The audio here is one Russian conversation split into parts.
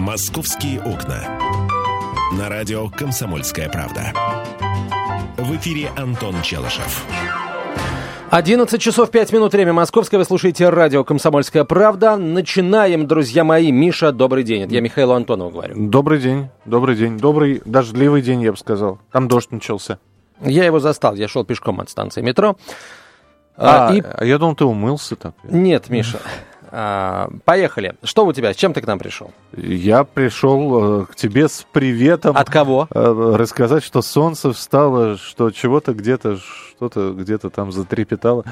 «Московские окна». На радио «Комсомольская правда». В эфире Антон Челышев. 11 часов 5 минут, время московское. Вы слушаете радио «Комсомольская правда». Начинаем, друзья мои. Миша, добрый день. Это я Михаилу Антонову говорю. Добрый день, добрый день. Добрый, дождливый день, я бы сказал. Там дождь начался. Я его застал. Я шел пешком от станции метро. А, и... а я думал, ты умылся так. Нет, Миша. А, поехали. Что у тебя? С чем ты к нам пришел? Я пришел э, к тебе с приветом. От кого? Э, рассказать, что солнце встало, что чего-то где-то, что-то где-то там затрепетало.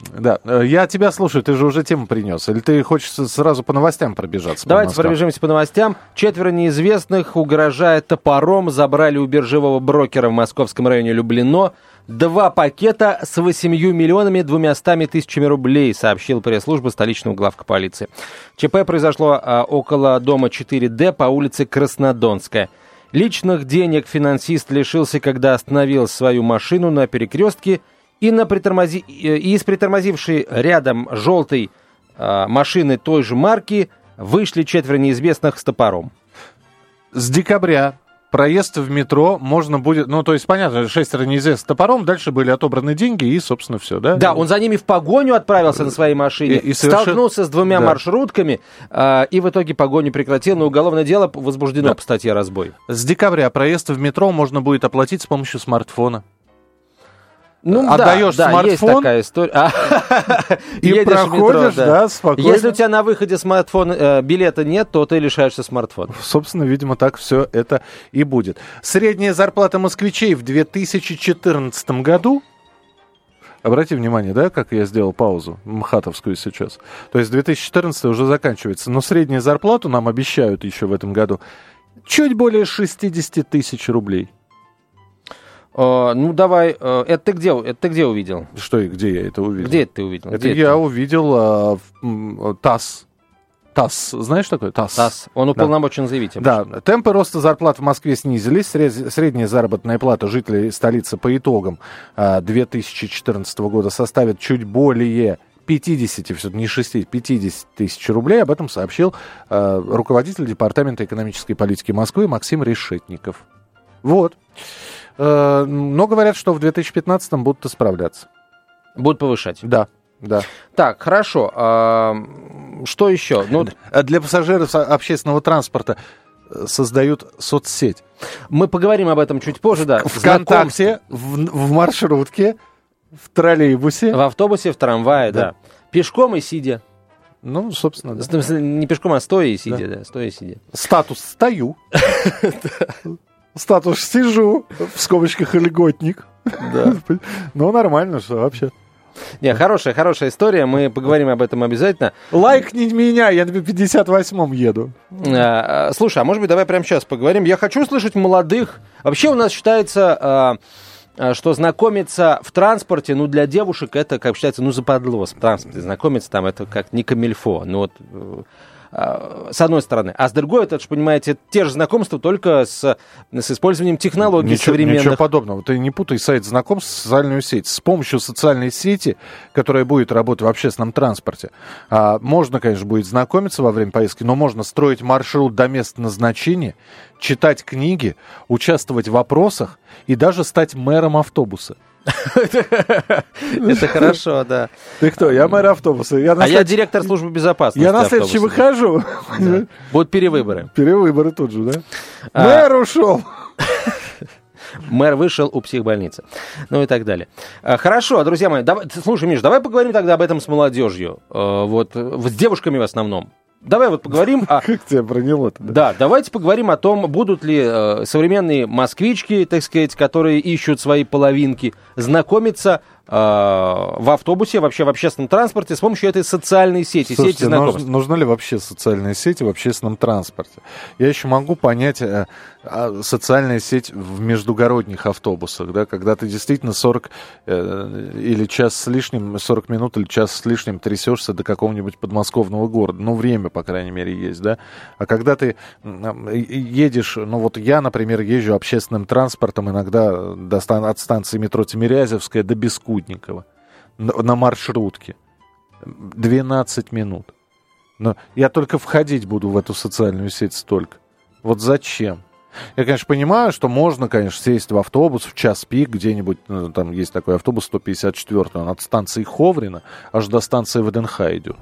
Да, э, я тебя слушаю, ты же уже тему принес. Или ты хочешь сразу по новостям пробежаться? Давайте по пробежимся по новостям. Четверо неизвестных, угрожая топором, забрали у биржевого брокера в московском районе Люблино два пакета с 8 миллионами 200 тысячами рублей, сообщил пресс-служба столичного главка полиции. ЧП произошло а, около дома 4D по улице Краснодонская. Личных денег финансист лишился, когда остановил свою машину на перекрестке и, на притормози... и из притормозившей рядом желтой э, машины той же марки вышли четверо неизвестных с топором. С декабря проезд в метро можно будет, ну, то есть, понятно, шестеро неизвестных с топором, дальше были отобраны деньги и, собственно, все, да? Да, он за ними в погоню отправился на своей машине, и, и совершенно... столкнулся с двумя да. маршрутками, э, и в итоге погоню прекратил, но уголовное дело возбуждено да. по статье «Разбой». С декабря проезд в метро можно будет оплатить с помощью смартфона. Ну, отдаешь да, смартфон. Да, есть такая история. И проходишь, да, спокойно. Если у тебя на выходе смартфон, э, билета нет, то ты лишаешься смартфона. Собственно, видимо, так все это и будет. Средняя зарплата москвичей в 2014 году Обрати внимание, да, как я сделал паузу мхатовскую сейчас. То есть 2014 уже заканчивается, но среднюю зарплату нам обещают еще в этом году чуть более 60 тысяч рублей. Uh, ну, давай, uh, это, ты где, это ты где увидел? Что и где я это увидел? Где это ты увидел? Это где я это? увидел uh, в, ТАСС. ТАСС, знаешь такое? ТАСС. ТАСС, он уполномочен да. заявить. Да, темпы роста зарплат в Москве снизились. Средняя заработная плата жителей столицы по итогам 2014 года составит чуть более 50, все не 60, 50 тысяч рублей. Об этом сообщил руководитель Департамента экономической политики Москвы Максим Решетников. Вот. Э, но говорят, что в 2015-м будут исправляться. Будут повышать? Да. Да. Так, хорошо. А, что еще? Ну, Для пассажиров общественного транспорта э, создают соцсеть. Мы поговорим об этом чуть позже, да. Вконтакте, в, в маршрутке, в троллейбусе. В автобусе, в трамвае, да. да. Пешком и сидя. Ну, собственно, да. Не пешком, а стоя и сидя, да. да стоя и сидя. Статус «стою». статус сижу, в скобочках льготник. Да. Ну, нормально, что вообще. Не, хорошая, хорошая история, мы поговорим об этом обязательно. Лайкни меня, я на 58-м еду. А, слушай, а может быть давай прямо сейчас поговорим? Я хочу слышать молодых. Вообще у нас считается, а, что знакомиться в транспорте, ну, для девушек это, как считается, ну, западло. В транспорте знакомиться там, это как не камильфо. Ну, вот э, с одной стороны. А с другой, это, понимаете, те же знакомства, только с, с использованием технологий ничего, современных. Ничего подобного. Ты не путай сайт знакомств с социальную сеть. С помощью социальной сети, которая будет работать в общественном транспорте, а, можно, конечно, будет знакомиться во время поездки, но можно строить маршрут до места назначения, читать книги, участвовать в вопросах и даже стать мэром автобуса. Это хорошо, да. Ты кто? Я мэр автобуса. А я директор службы безопасности Я на следующий выхожу. Будут перевыборы. Перевыборы тут же, да? А. Мэр ушел. Мэр вышел у психбольницы. Ну и так далее. А, хорошо, друзья мои, давай, слушай, Миш, давай поговорим тогда об этом с молодежью. А, вот, с девушками в основном. Давай вот поговорим о... Как тебя проняло Да? да, давайте поговорим о том, будут ли э, современные москвички, так сказать, которые ищут свои половинки, знакомиться в автобусе, вообще в общественном транспорте с помощью этой социальной сети, Слушайте, сети знакомств. Нужны, ли вообще социальные сети в общественном транспорте? Я еще могу понять э, а, социальная сеть в междугородних автобусах, да, когда ты действительно 40 э, или час с лишним, 40 минут или час с лишним трясешься до какого-нибудь подмосковного города. Ну, время, по крайней мере, есть, да. А когда ты едешь, ну вот я, например, езжу общественным транспортом иногда до, от станции метро Тимирязевская до Бескудникова на, на маршрутке. 12 минут. Но я только входить буду в эту социальную сеть столько. Вот зачем? Я, конечно, понимаю, что можно, конечно, сесть в автобус в час пик где-нибудь, ну, там есть такой автобус 154, он от станции Ховрина аж до станции ВДНХ идет.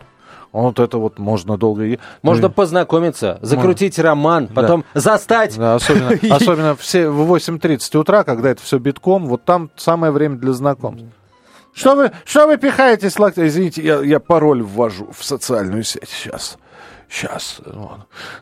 Вот это вот можно долго... Можно ну, познакомиться, закрутить можно. роман, потом да. застать. Да, особенно, особенно все в 8.30 утра, когда это все битком, вот там самое время для знакомств. Что вы, что вы пихаетесь? Извините, я, я пароль ввожу в социальную сеть сейчас. Сейчас.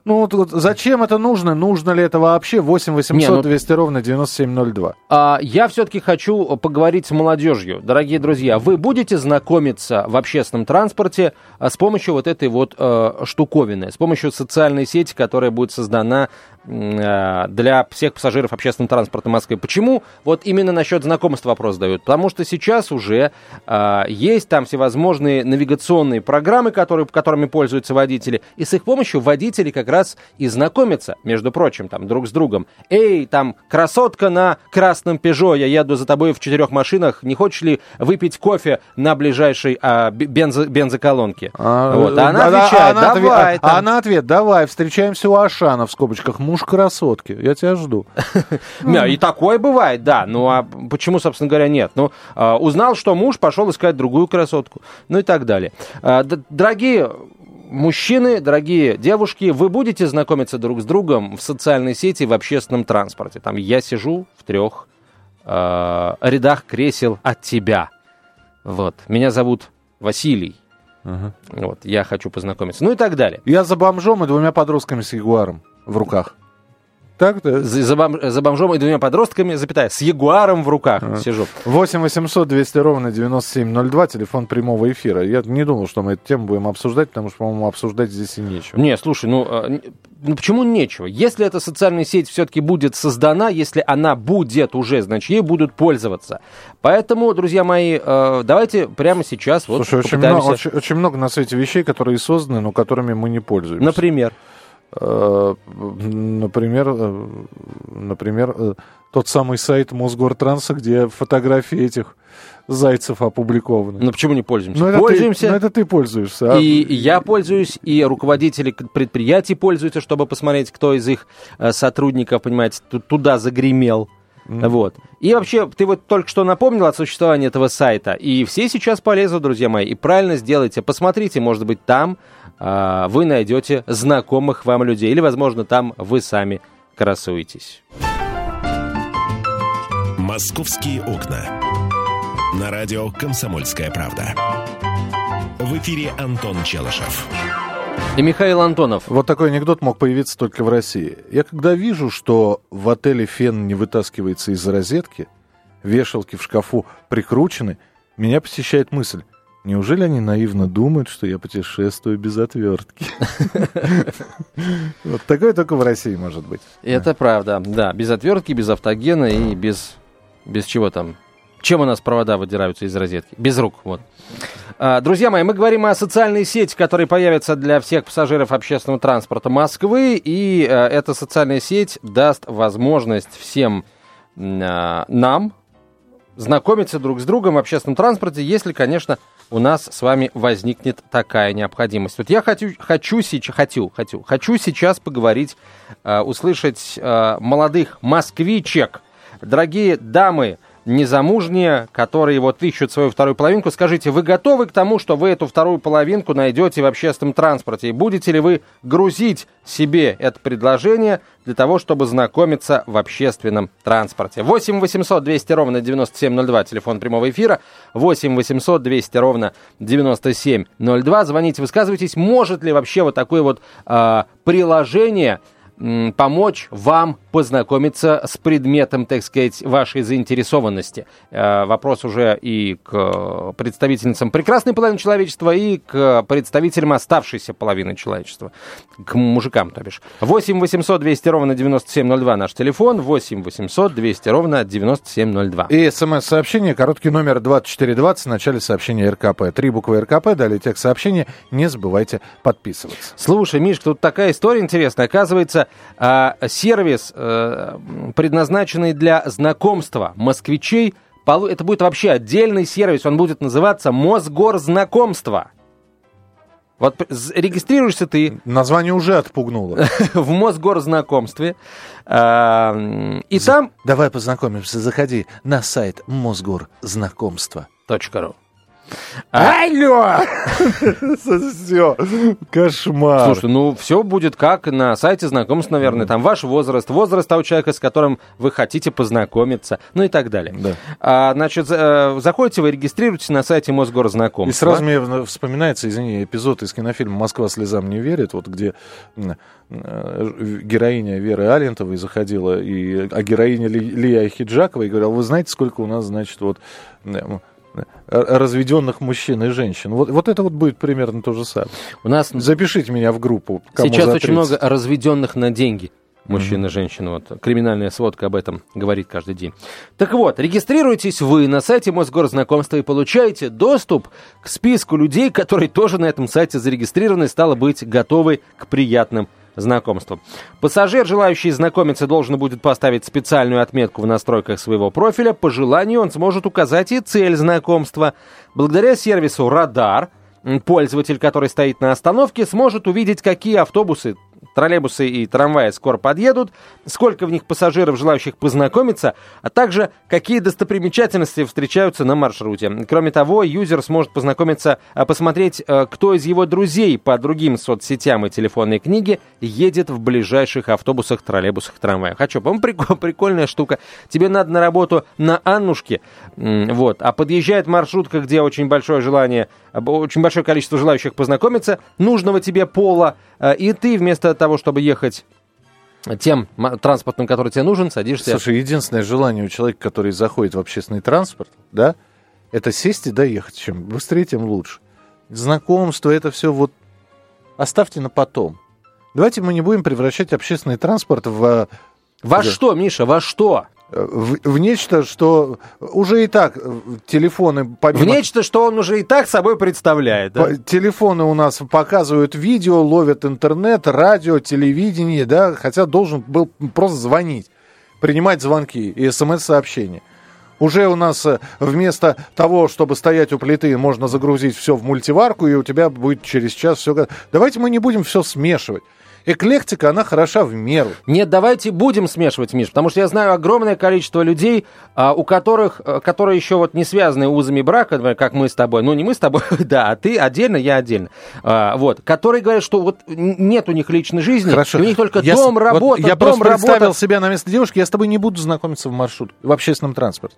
Ну, вот, вот зачем это нужно? Нужно ли это вообще? 8 800 Не, ну... 200 ровно 9702. А, я все-таки хочу поговорить с молодежью. Дорогие друзья, вы будете знакомиться в общественном транспорте а, с помощью вот этой вот э, штуковины, с помощью социальной сети, которая будет создана для всех пассажиров общественного транспорта Москвы. Почему вот именно насчет знакомства вопрос задают? Потому что сейчас уже э, есть там всевозможные навигационные программы, которые, которыми пользуются водители, и с их помощью водители как раз и знакомятся, между прочим, там друг с другом. Эй, там, красотка на красном Пежо, я еду за тобой в четырех машинах, не хочешь ли выпить кофе на ближайшей а, бензо, бензоколонке? А, вот, а она отвечает, а, давай. А, она ответ, давай, встречаемся у Ашана в скобочках муж красотки. Я тебя жду. И такое бывает, да. Ну а почему, собственно говоря, нет? Ну, а, узнал, что муж пошел искать другую красотку. Ну и так далее. А, дорогие мужчины, дорогие девушки, вы будете знакомиться друг с другом в социальной сети, в общественном транспорте. Там я сижу в трех э, рядах кресел от тебя. Вот. Меня зовут Василий. Uh-huh. Вот, я хочу познакомиться. Ну и так далее. Я за бомжом и двумя подростками с ягуаром в руках. Так, да? За, за, бом, за бомжом и двумя подростками, запятая, с ягуаром в руках а. сижу. 8 800 200 ровно 9702, телефон прямого эфира. Я не думал, что мы эту тему будем обсуждать, потому что, по-моему, обсуждать здесь и нечего. Не, слушай, ну, а, ну почему нечего? Если эта социальная сеть все-таки будет создана, если она будет уже, значит, ей будут пользоваться. Поэтому, друзья мои, э, давайте прямо сейчас вот Слушай, очень много, очень, очень много на свете вещей, которые созданы, но которыми мы не пользуемся. Например? Э, например, э, например, э, тот самый сайт Мосгортранса, где фотографии этих зайцев опубликованы. Ну почему не пользуемся? Ну, это пользуемся. Ты, ну это ты пользуешься. А? И я пользуюсь, и руководители предприятий пользуются, чтобы посмотреть, кто из их сотрудников, понимаете, туда загремел. Mm. Вот. И вообще, ты вот только что напомнил о существовании этого сайта, и все сейчас полезут, друзья мои, и правильно сделайте. Посмотрите, может быть, там а, вы найдете знакомых вам людей. Или, возможно, там вы сами красуетесь. «Московские окна». На радио «Комсомольская правда». В эфире Антон Челышев. И Михаил Антонов. Вот такой анекдот мог появиться только в России. Я когда вижу, что в отеле фен не вытаскивается из розетки, вешалки в шкафу прикручены, меня посещает мысль, Неужели они наивно думают, что я путешествую без отвертки? Вот такое только в России может быть. Это правда, да. Без отвертки, без автогена и без... Без чего там? Чем у нас провода выдираются из розетки? Без рук, вот. А, друзья мои, мы говорим о социальной сети, которая появится для всех пассажиров общественного транспорта Москвы, и э, эта социальная сеть даст возможность всем а, нам знакомиться друг с другом в общественном транспорте, если, конечно, у нас с вами возникнет такая необходимость. Вот я хочу, хочу сейчас, хочу, хочу, хочу сейчас поговорить, э, услышать э, молодых москвичек. Дорогие дамы, незамужние, которые вот ищут свою вторую половинку, скажите, вы готовы к тому, что вы эту вторую половинку найдете в общественном транспорте? И будете ли вы грузить себе это предложение для того, чтобы знакомиться в общественном транспорте? 8 800 200 ровно 9702, телефон прямого эфира, 8 800 200 ровно 9702. Звоните, высказывайтесь, может ли вообще вот такое вот э, приложение помочь вам познакомиться с предметом, так сказать, вашей заинтересованности. Э, вопрос уже и к представительницам прекрасной половины человечества, и к представителям оставшейся половины человечества. К мужикам, то бишь. 8 800 200 ровно 9702 наш телефон, 8 800 200 ровно 9702. И смс-сообщение, короткий номер 2420 в начале сообщения РКП. Три буквы РКП, далее текст сообщения. Не забывайте подписываться. Слушай, Миш, тут такая история интересная. Оказывается, а, сервис, э, предназначенный для знакомства москвичей, это будет вообще отдельный сервис, он будет называться Мосгорзнакомство. Вот регистрируешься ты... Название уже отпугнуло. В Мосгорзнакомстве. А, и там... Давай познакомимся. Заходи на сайт Мосгорзнакомства. А? Алло! Все, кошмар. Слушай, ну все будет как на сайте знакомств, наверное. Там ваш возраст, возраст того человека, с которым вы хотите познакомиться, ну и так далее. Да. А, значит, э, заходите, вы регистрируетесь на сайте Мосгорзнакомств. И сразу мне вспоминается, извини, эпизод из кинофильма «Москва слезам не верит», вот где э, героиня Веры Алентовой заходила, и, а героиня Лия Хиджакова и говорила, вы знаете, сколько у нас, значит, вот разведенных мужчин и женщин. Вот, вот это вот будет примерно то же самое. У нас запишите меня в группу. Сейчас очень много разведенных на деньги мужчин mm-hmm. и женщин. Вот. Криминальная сводка об этом говорит каждый день. Так вот, регистрируйтесь вы на сайте Мосгорзнакомства и получаете доступ к списку людей, которые тоже на этом сайте зарегистрированы, стало быть, готовы к приятным знакомству. Пассажир, желающий знакомиться, должен будет поставить специальную отметку в настройках своего профиля. По желанию он сможет указать и цель знакомства. Благодаря сервису «Радар» пользователь, который стоит на остановке, сможет увидеть, какие автобусы, троллейбусы и трамваи скоро подъедут, сколько в них пассажиров, желающих познакомиться, а также какие достопримечательности встречаются на маршруте. Кроме того, юзер сможет познакомиться, а, посмотреть, а, кто из его друзей по другим соцсетям и телефонной книге едет в ближайших автобусах, троллейбусах, трамваях. Хочу, по-моему, прикол, прикольная штука. Тебе надо на работу на Аннушке, вот, а подъезжает маршрутка, где очень большое желание, очень большое количество желающих познакомиться, нужного тебе пола, а, и ты вместо того, чтобы ехать тем транспортом, который тебе нужен, садишься... Слушай, единственное желание у человека, который заходит в общественный транспорт, да, это сесть и доехать. Чем быстрее, тем лучше. Знакомство, это все вот оставьте на потом. Давайте мы не будем превращать общественный транспорт в... Во что, Миша, во что? В, в нечто, что уже и так э, телефоны... Помимо... В нечто, что он уже и так собой представляет. Да? Телефоны у нас показывают видео, ловят интернет, радио, телевидение, да, хотя должен был просто звонить, принимать звонки и смс-сообщения. Уже у нас э, вместо того, чтобы стоять у плиты, можно загрузить все в мультиварку, и у тебя будет через час все... Давайте мы не будем все смешивать эклектика, она хороша в меру. Нет, давайте будем смешивать, Миш, потому что я знаю огромное количество людей, а, у которых, а, которые еще вот не связаны узами брака, как мы с тобой, ну не мы с тобой, да, а ты отдельно, я отдельно, а, вот, которые говорят, что вот нет у них личной жизни, Хорошо. у них только я дом, с... работа, вот Я дом, просто работа. представил себя на место девушки, я с тобой не буду знакомиться в маршрут, в общественном транспорте.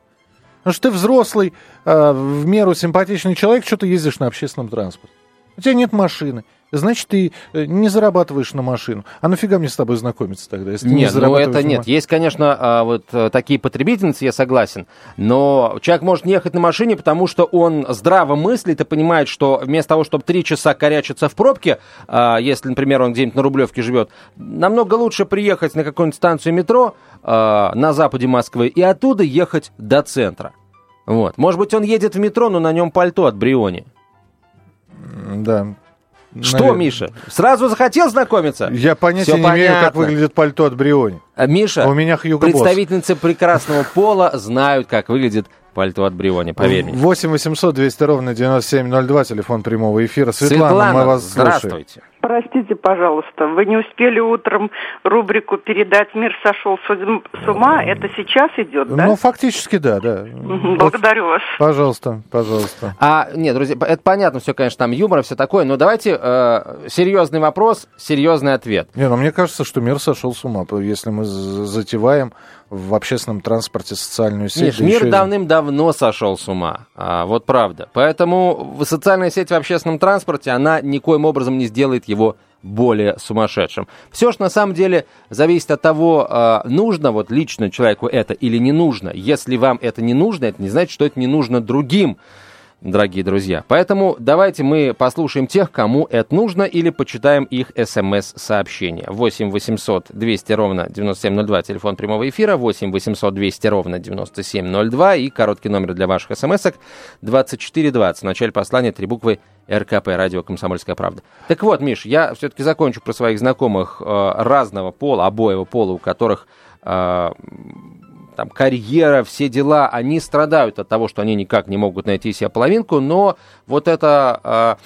Потому что ты взрослый, в меру симпатичный человек, что ты ездишь на общественном транспорте. У тебя нет машины значит, ты э, не зарабатываешь на машину. А нафига мне с тобой знакомиться тогда, если нет, не ну это нет. Есть, конечно, а, вот э, такие потребительницы, я согласен, но человек может не ехать на машине, потому что он здраво мыслит и понимает, что вместо того, чтобы три часа корячиться в пробке, а, если, например, он где-нибудь на Рублевке живет, намного лучше приехать на какую-нибудь станцию метро а, на западе Москвы и оттуда ехать до центра. Вот. Может быть, он едет в метро, но на нем пальто от Бриони. Да, что, Наверное. Миша? Сразу захотел знакомиться? Я понятия Все не понятно. имею, как выглядит пальто от Бриони. А, Миша, У меня Хьюго представительницы прекрасного пола знают, как выглядит пальто от Бриони, поверь мне. 8 800 200 ровно 9702, телефон прямого эфира. Светлана, Светлана мы вас здравствуйте. Слушаем. Простите, пожалуйста, вы не успели утром рубрику «Передать мир сошел с ума». Это сейчас идет, да? Ну, фактически, да, да. Благодарю вот, вас. Пожалуйста, пожалуйста. А, нет, друзья, это понятно все, конечно, там юмор, все такое, но давайте э, серьезный вопрос, серьезный ответ. Не, ну мне кажется, что мир сошел с ума, если мы затеваем в общественном транспорте социальную сеть. Нет, мир давным-давно сошел с ума. А, вот правда. Поэтому социальная сеть в общественном транспорте, она никоим образом не сделает его более сумасшедшим. Все, что на самом деле зависит от того, а, нужно вот лично человеку это или не нужно. Если вам это не нужно, это не значит, что это не нужно другим дорогие друзья. Поэтому давайте мы послушаем тех, кому это нужно, или почитаем их смс-сообщения. 8 800 200 ровно 9702, телефон прямого эфира, 8 800 200 ровно 9702 и короткий номер для ваших смс-ок 2420. В начале послания три буквы РКП, радио «Комсомольская правда». Так вот, Миш, я все-таки закончу про своих знакомых э, разного пола, обоего пола, у которых э, там, карьера, все дела, они страдают от того, что они никак не могут найти себе половинку, но вот это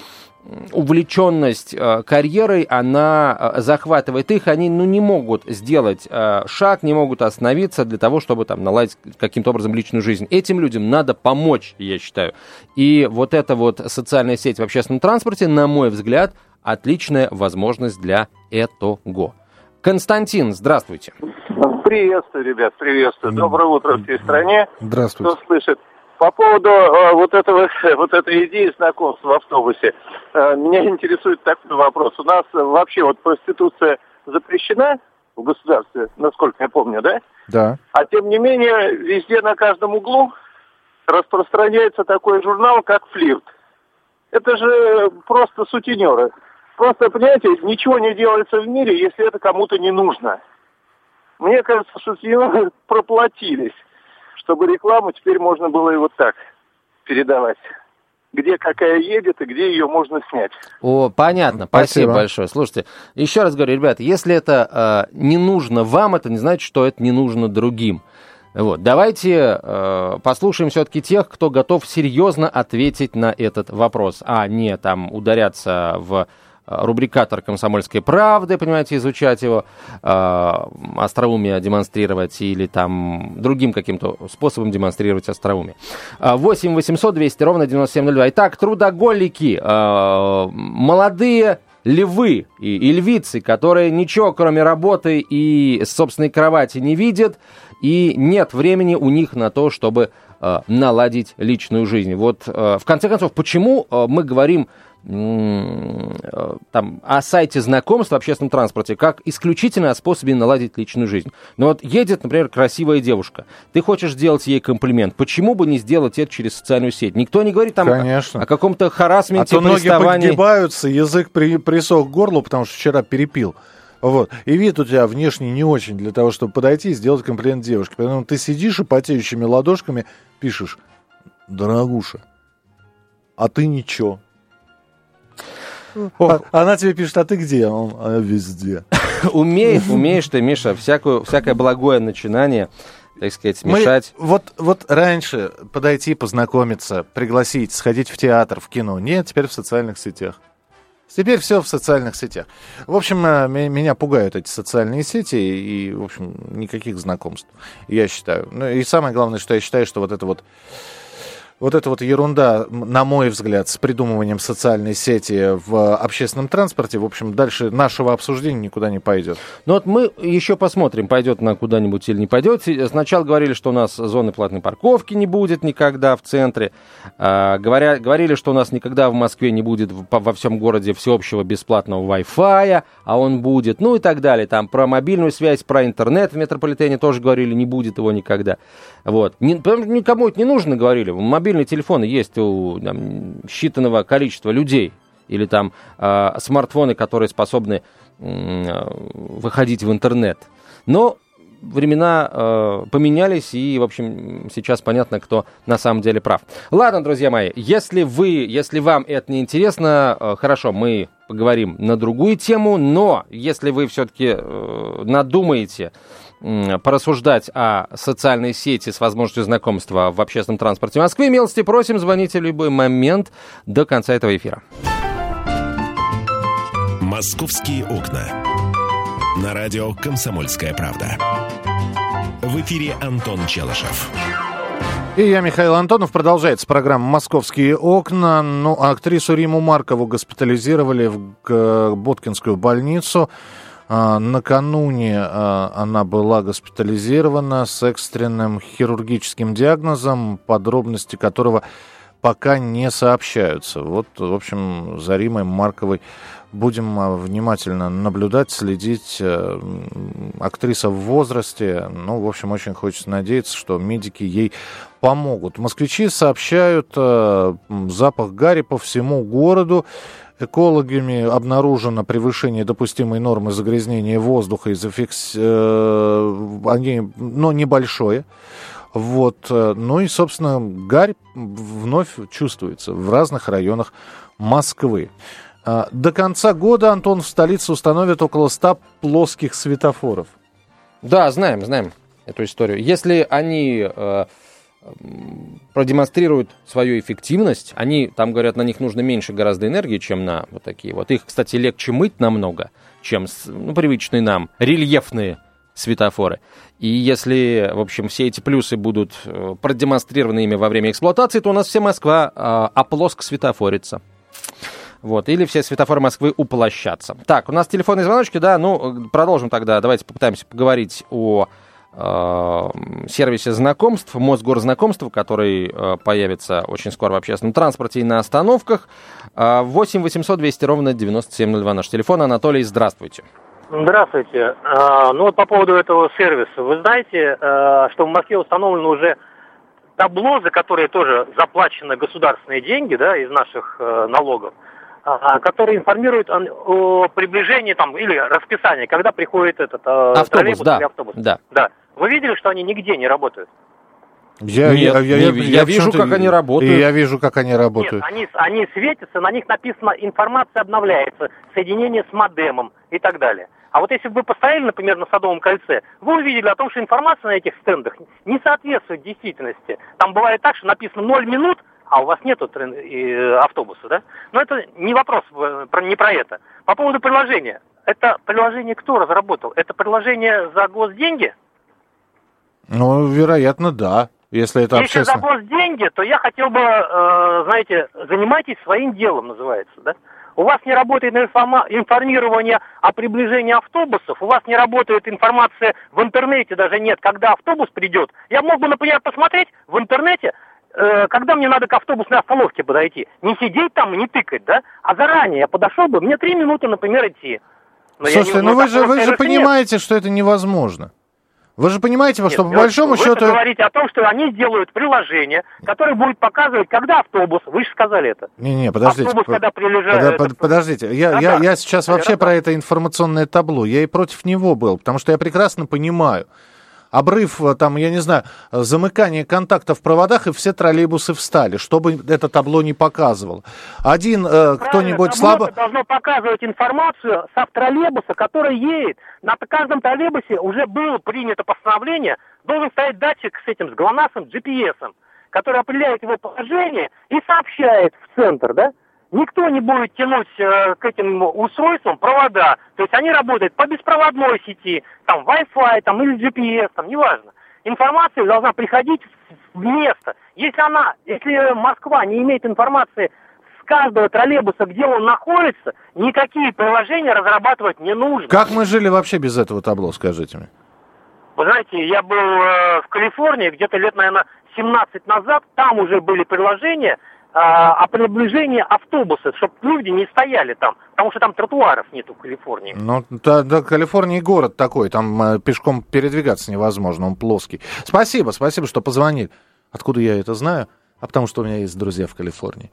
увлеченность э, карьерой, она э, захватывает их, они ну, не могут сделать шаг, не могут остановиться для того, чтобы там наладить каким-то образом личную жизнь. Этим людям надо помочь, я считаю. И вот эта вот социальная сеть в общественном транспорте, на мой взгляд, отличная возможность для этого. Константин, здравствуйте. Приветствую, ребят, приветствую. Доброе утро всей стране. Здравствуйте. Кто слышит? По поводу э, вот этого вот этой идеи знакомства в автобусе, э, меня интересует такой вопрос. У нас вообще вот проституция запрещена в государстве, насколько я помню, да? Да. А тем не менее, везде на каждом углу распространяется такой журнал, как «Флирт». Это же просто сутенеры. Просто, понимаете, ничего не делается в мире, если это кому-то не нужно. Мне кажется, что сутенеры проплатились чтобы рекламу теперь можно было и вот так передавать. Где какая едет и где ее можно снять. О, понятно. Спасибо, Спасибо большое. Слушайте, еще раз говорю, ребят, если это э, не нужно вам, это не значит, что это не нужно другим. Вот. Давайте э, послушаем все-таки тех, кто готов серьезно ответить на этот вопрос, а не там ударяться в рубрикатор «Комсомольской правды», понимаете, изучать его, э, остроумие демонстрировать или там другим каким-то способом демонстрировать остроумие. 8 800 200 ровно 9702. Итак, трудоголики, э, молодые львы и, и львицы, которые ничего, кроме работы и собственной кровати не видят, и нет времени у них на то, чтобы э, наладить личную жизнь. Вот, э, в конце концов, почему э, мы говорим Э, там, о сайте знакомств в общественном транспорте как исключительно о способе наладить личную жизнь. Но вот едет, например, красивая девушка. Ты хочешь сделать ей комплимент. Почему бы не сделать это через социальную сеть? Никто не говорит там Конечно. о, о каком-то харасменте, а то ноги подгибаются, язык при, присох к горлу, потому что вчера перепил. Вот. И вид у тебя внешне не очень для того, чтобы подойти и сделать комплимент девушке. Поэтому ты сидишь и потеющими ладошками пишешь, дорогуша, а ты ничего. Она тебе пишет, а ты где? Он, а везде. Умеешь, умеешь ты, Миша, всякую, всякое благое начинание так сказать, смешать. Мы, вот, вот раньше подойти, познакомиться, пригласить, сходить в театр, в кино. Нет, теперь в социальных сетях. Теперь все в социальных сетях. В общем, э, меня пугают эти социальные сети и, в общем, никаких знакомств, я считаю. Ну и самое главное, что я считаю, что вот это вот вот эта вот ерунда, на мой взгляд, с придумыванием социальной сети в общественном транспорте, в общем, дальше нашего обсуждения никуда не пойдет. Ну вот мы еще посмотрим, пойдет она куда-нибудь или не пойдет. Сначала говорили, что у нас зоны платной парковки не будет никогда в центре. А, говоря, говорили, что у нас никогда в Москве не будет во всем городе всеобщего бесплатного Wi-Fi, а он будет, ну и так далее. Там про мобильную связь, про интернет в метрополитене тоже говорили, не будет его никогда. Вот. Никому это не нужно, говорили. Мобильные телефоны есть у там, считанного количества людей. Или там э, смартфоны, которые способны э, выходить в интернет. Но времена э, поменялись, и, в общем, сейчас понятно, кто на самом деле прав. Ладно, друзья мои, если вы, если вам это не интересно, э, хорошо, мы поговорим на другую тему, но если вы все-таки э, надумаете порассуждать о социальной сети с возможностью знакомства в общественном транспорте Москвы, милости просим, звоните в любой момент до конца этого эфира. «Московские окна». На радио «Комсомольская правда». В эфире Антон Челышев. И я, Михаил Антонов, продолжается программа «Московские окна». Ну, актрису Риму Маркову госпитализировали в Боткинскую больницу. А, накануне а, она была госпитализирована с экстренным хирургическим диагнозом, подробности которого пока не сообщаются. Вот, в общем, за Римой Марковой будем а, внимательно наблюдать, следить. Э, актриса в возрасте, ну, в общем, очень хочется надеяться, что медики ей помогут. Москвичи сообщают э, запах гари по всему городу экологами обнаружено превышение допустимой нормы загрязнения воздуха и зафикс... э, они, но небольшое. Вот. Э, ну и, собственно, гарь вновь чувствуется в разных районах Москвы. А, до конца года, Антон, в столице установят около 100 плоских светофоров. Да, знаем, знаем эту историю. Если они э, продемонстрируют свою эффективность. Они, там говорят, на них нужно меньше гораздо энергии, чем на вот такие вот. Их, кстати, легче мыть намного, чем ну, привычные нам рельефные светофоры. И если, в общем, все эти плюсы будут э, продемонстрированы ими во время эксплуатации, то у нас вся Москва э, оплоск светофорится. Вот, или все светофоры Москвы уплощатся. Так, у нас телефонные звоночки, да, ну, продолжим тогда. Давайте попытаемся поговорить о э, сервисе знакомств, Мосгорзнакомств, который э, появится очень скоро в общественном транспорте и на остановках. Э, 8 800 200 ровно 9702 наш телефон. Анатолий, здравствуйте. Здравствуйте. А, ну вот по поводу этого сервиса. Вы знаете, а, что в Москве установлено уже табло, за которое тоже заплачены государственные деньги, да, из наших э, налогов, а, которые информируют о, приближении там или расписании, когда приходит этот Автобус, да. или автобус. Да. Да. Вы видели, что они нигде не работают? Я, Нет, я, я, не- я вижу, почему-то- как они работают. И я вижу, как они работают. Нет, они, они светятся, на них написано информация обновляется, соединение с модемом и так далее. А вот если бы вы постояли, например, на Садовом кольце, вы увидели о том, что информация на этих стендах не соответствует действительности. Там бывает так, что написано 0 минут, а у вас нету э, автобуса, да? Но это не вопрос, э, про- не про это. По поводу приложения. Это приложение кто разработал? Это приложение за госденьги? Ну, вероятно, да. Если это Если общественно. госденьги, то я хотел бы, э, знаете, занимайтесь своим делом, называется, да? У вас не работает информирование о приближении автобусов, у вас не работает информация в интернете, даже нет, когда автобус придет. Я мог бы, например, посмотреть в интернете, э, когда мне надо к автобусной остановке подойти. Не сидеть там и не тыкать, да? А заранее я подошел бы, мне три минуты, например, идти. Но Слушайте, не- ну вы же, вы же сервиса нет. понимаете, что это невозможно. Вы же понимаете, что Нет, по большому вы счету... говорите о том, что они сделают приложение, которое будет показывать, когда автобус. Вы же сказали это. Не-не, подождите. Автобус, по- когда прилежа- пода- это- под- Подождите, я, Да, я, да. я сейчас вообще Да. про это информационное табло. Я и против него был, потому что я прекрасно понимаю. Обрыв, э, там, я не знаю, замыкание контактов в проводах, и все троллейбусы встали, чтобы это табло не показывало. Один э, кто-нибудь слабо... должно показывать информацию со троллейбуса, который едет. На каждом троллейбусе уже было принято постановление, должен стоять датчик с этим, с ГЛОНАССом, GPS, который определяет его положение и сообщает в центр, да? Никто не будет тянуть э, к этим устройствам провода. То есть они работают по беспроводной сети, там Wi-Fi, там или GPS, там неважно. Информация должна приходить в место. Если она, если Москва не имеет информации с каждого троллейбуса, где он находится, никакие приложения разрабатывать не нужно. Как мы жили вообще без этого табло, скажите мне? Вы знаете, я был э, в Калифорнии где-то лет, наверное, 17 назад, там уже были приложения э, о приближении автобуса, чтобы люди не стояли там, потому что там тротуаров нету в Калифорнии. Ну, да, да, Калифорния город такой, там э, пешком передвигаться невозможно, он плоский. Спасибо, спасибо, что позвонили. Откуда я это знаю? А потому что у меня есть друзья в Калифорнии.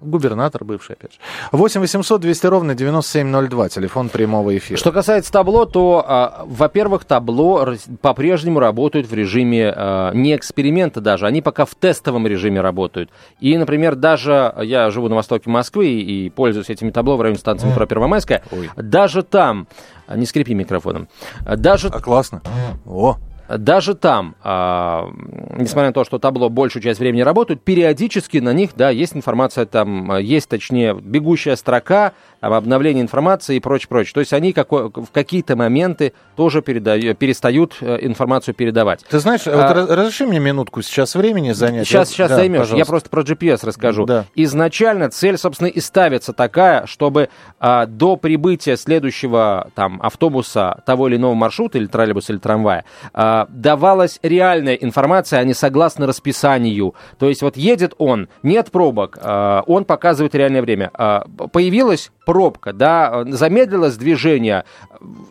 Губернатор бывший, опять же. 8 800 200 ровно 9702, телефон прямого эфира. Что касается табло, то, а, во-первых, табло по-прежнему работают в режиме а, не эксперимента даже, они пока в тестовом режиме работают. И, например, даже я живу на востоке Москвы и, пользуюсь этими табло в районе станции метро Первомайская, Ой. даже там, а, не скрипи микрофоном, а, даже А классно. О, даже там, а, несмотря на то, что табло большую часть времени работают, периодически на них, да, есть информация, там, а, есть, точнее, бегущая строка, там, обновление информации и прочее, прочее. То есть они како- в какие-то моменты тоже передаю- перестают э, информацию передавать. ты знаешь, А- вот раз- разреши мне минутку сейчас времени занять. Сейчас, Я- сейчас да, займешь. Я пожалуйста. просто про GPS расскажу. Да. Изначально цель, собственно, и ставится такая, чтобы а, до прибытия следующего там автобуса того или иного маршрута, или троллейбуса, или трамвая, а, давалась реальная информация, а не согласно расписанию. То есть вот едет он, нет пробок, а, он показывает реальное время. А, появилась пробка, да, замедлилось движение.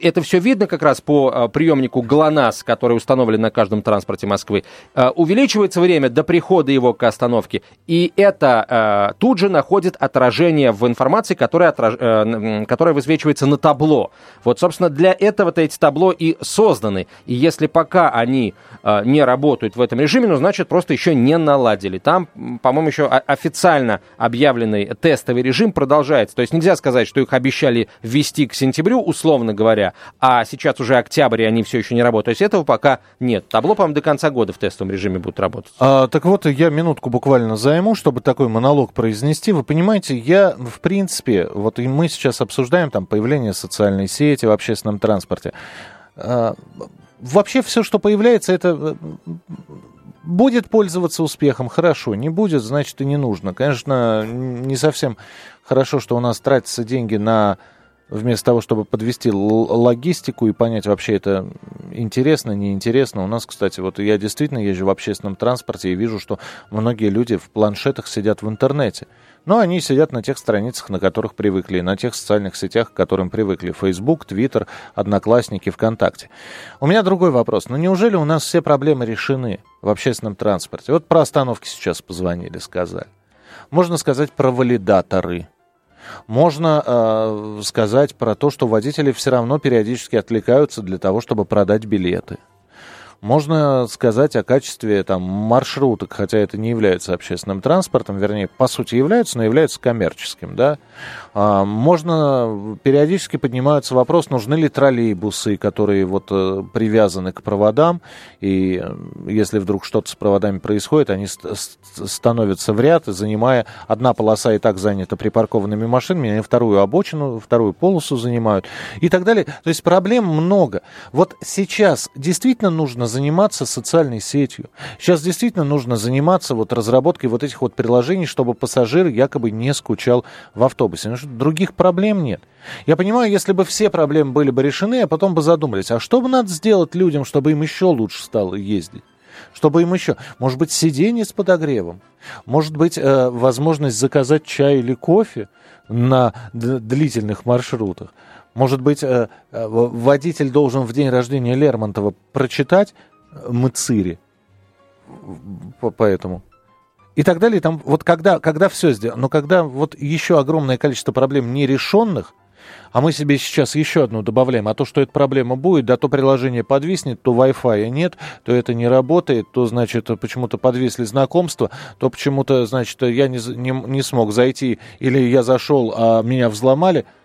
Это все видно как раз по а, приемнику ГЛОНАСС, который установлен на каждом транспорте Москвы. А, увеличивается время до прихода его к остановке, и это а, тут же находит отражение в информации, которая, отраж- э, которая высвечивается на табло. Вот, собственно, для этого-то эти табло и созданы. И если пока они не работают в этом режиме, ну, значит, просто еще не наладили. Там, по-моему, еще официально объявленный тестовый режим продолжается. То есть нельзя сказать, что их обещали ввести к сентябрю, условно говоря, а сейчас уже октябрь, и они все еще не работают. То есть этого пока нет. Табло, по-моему, до конца года в тестовом режиме будет работать. А, так вот, я минутку буквально займу, чтобы такой монолог произнести. Вы понимаете, я, в принципе, вот и мы сейчас обсуждаем там появление социальной сети в общественном транспорте. А, вообще все, что появляется, это э, будет пользоваться успехом, хорошо. Не будет, значит, и не нужно. Конечно, не совсем хорошо, что у нас тратятся деньги на вместо того, чтобы подвести логистику и понять, вообще это интересно, неинтересно. У нас, кстати, вот я действительно езжу в общественном транспорте и вижу, что многие люди в планшетах сидят в интернете. Но они сидят на тех страницах, на которых привыкли, на тех социальных сетях, к которым привыкли. Facebook, Twitter, Одноклассники, ВКонтакте. У меня другой вопрос. Ну неужели у нас все проблемы решены в общественном транспорте? Вот про остановки сейчас позвонили, сказали. Можно сказать про валидаторы – можно э, сказать про то, что водители все равно периодически отвлекаются для того, чтобы продать билеты. Можно сказать о качестве там, маршруток, хотя это не является общественным транспортом, вернее, по сути является, но является коммерческим. Да? А, можно, периодически поднимается вопрос, нужны ли троллейбусы, которые вот э, привязаны к проводам, и э, если вдруг что-то с проводами происходит, они становятся в ряд, занимая, одна полоса и так занята припаркованными машинами, они вторую обочину, вторую полосу занимают и так далее. То есть проблем много. Вот сейчас действительно нужно заниматься социальной сетью. Сейчас действительно нужно заниматься вот разработкой вот этих вот приложений, чтобы пассажир якобы не скучал в автобусе. Потому что других проблем нет. Я понимаю, если бы все проблемы были бы решены, а потом бы задумались, а что бы надо сделать людям, чтобы им еще лучше стало ездить? Чтобы им еще, может быть, сиденье с подогревом, может быть, э, возможность заказать чай или кофе на длительных маршрутах. Может быть, э, э, водитель должен в день рождения Лермонтова прочитать э, Мыцири. Поэтому. И так далее. Там, вот когда, когда все сделано, но когда вот еще огромное количество проблем нерешенных, а мы себе сейчас еще одну добавляем, а то, что эта проблема будет, да то приложение подвиснет, то Wi-Fi нет, то это не работает, то, значит, почему-то подвисли знакомства, то почему-то, значит, я не, не, не смог зайти, или я зашел, а меня взломали –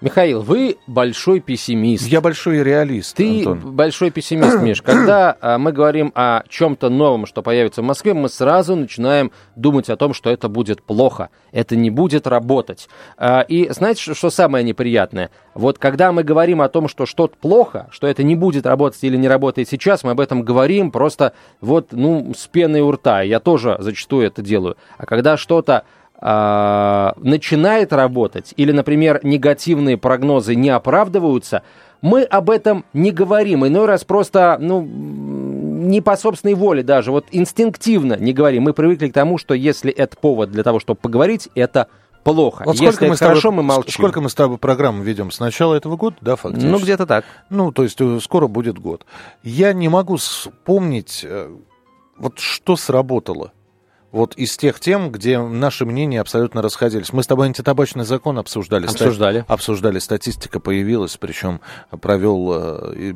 Михаил, вы большой пессимист. Я большой реалист. Ты Антон. большой пессимист, Миш. Когда а, мы говорим о чем-то новом, что появится в Москве, мы сразу начинаем думать о том, что это будет плохо, это не будет работать. А, и знаете, что, что самое неприятное? Вот когда мы говорим о том, что что-то плохо, что это не будет работать или не работает сейчас, мы об этом говорим просто вот, ну, с пеной у рта. Я тоже зачастую это делаю. А когда что-то э, начинает работать, или, например, негативные прогнозы не оправдываются, мы об этом не говорим. Иной раз просто, ну, не по собственной воле даже, вот инстинктивно не говорим. Мы привыкли к тому, что если это повод для того, чтобы поговорить, это плохо. Вот сколько Если мы это тобой, хорошо, мы молчим. Сколько мы с тобой программу ведем? С начала этого года, да, фактически? Ну, где-то так. Ну, то есть э, скоро будет год. Я не могу вспомнить, э, вот что сработало вот из тех тем, где наши мнения абсолютно расходились. Мы с тобой антитабачный закон обсуждали. Обсуждали. Ста- обсуждали, статистика появилась, причем провел э,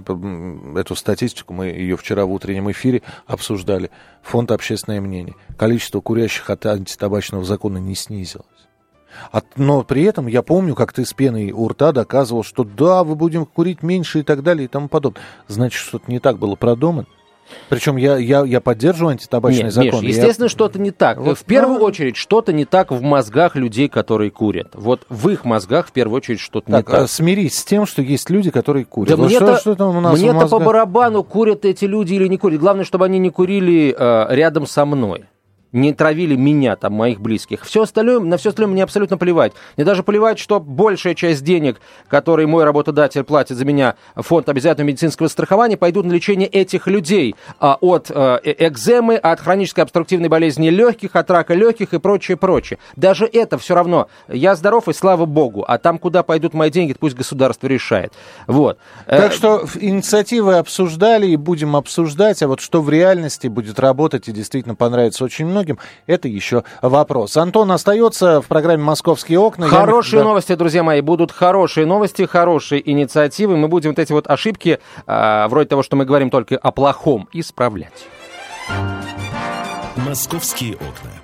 эту статистику, мы ее вчера в утреннем эфире обсуждали. Фонд «Общественное мнение». Количество курящих от антитабачного закона не снизилось. От, но при этом я помню, как ты с пеной у рта доказывал, что да, вы будем курить меньше и так далее и тому подобное. Значит, что-то не так было продумано. Причем я, я, я поддерживаю антитабачный Нет, закон. Миш, естественно, я... что-то не так. Вот, в первую ну... очередь, что-то не так в мозгах людей, которые курят. Вот в их мозгах в первую очередь что-то не так. А смирись с тем, что есть люди, которые курят. Да вот мне-то, что, что мне-то по барабану, курят эти люди или не курят. Главное, чтобы они не курили э, рядом со мной не травили меня, там, моих близких. Все остальное, на все остальное мне абсолютно плевать. Мне даже плевать, что большая часть денег, которые мой работодатель платит за меня, фонд обязательного медицинского страхования, пойдут на лечение этих людей а, от а, экземы, от хронической обструктивной болезни легких, от рака легких и прочее, прочее. Даже это все равно. Я здоров, и слава богу. А там, куда пойдут мои деньги, пусть государство решает. Вот. Так э, что инициативы обсуждали и будем обсуждать, а вот что в реальности будет работать и действительно понравится очень многим, многим, это еще вопрос. Антон остается в программе «Московские окна». Хорошие Я... новости, друзья мои, будут хорошие новости, хорошие инициативы. Мы будем вот эти вот ошибки, э, вроде того, что мы говорим только о плохом, исправлять. «Московские окна».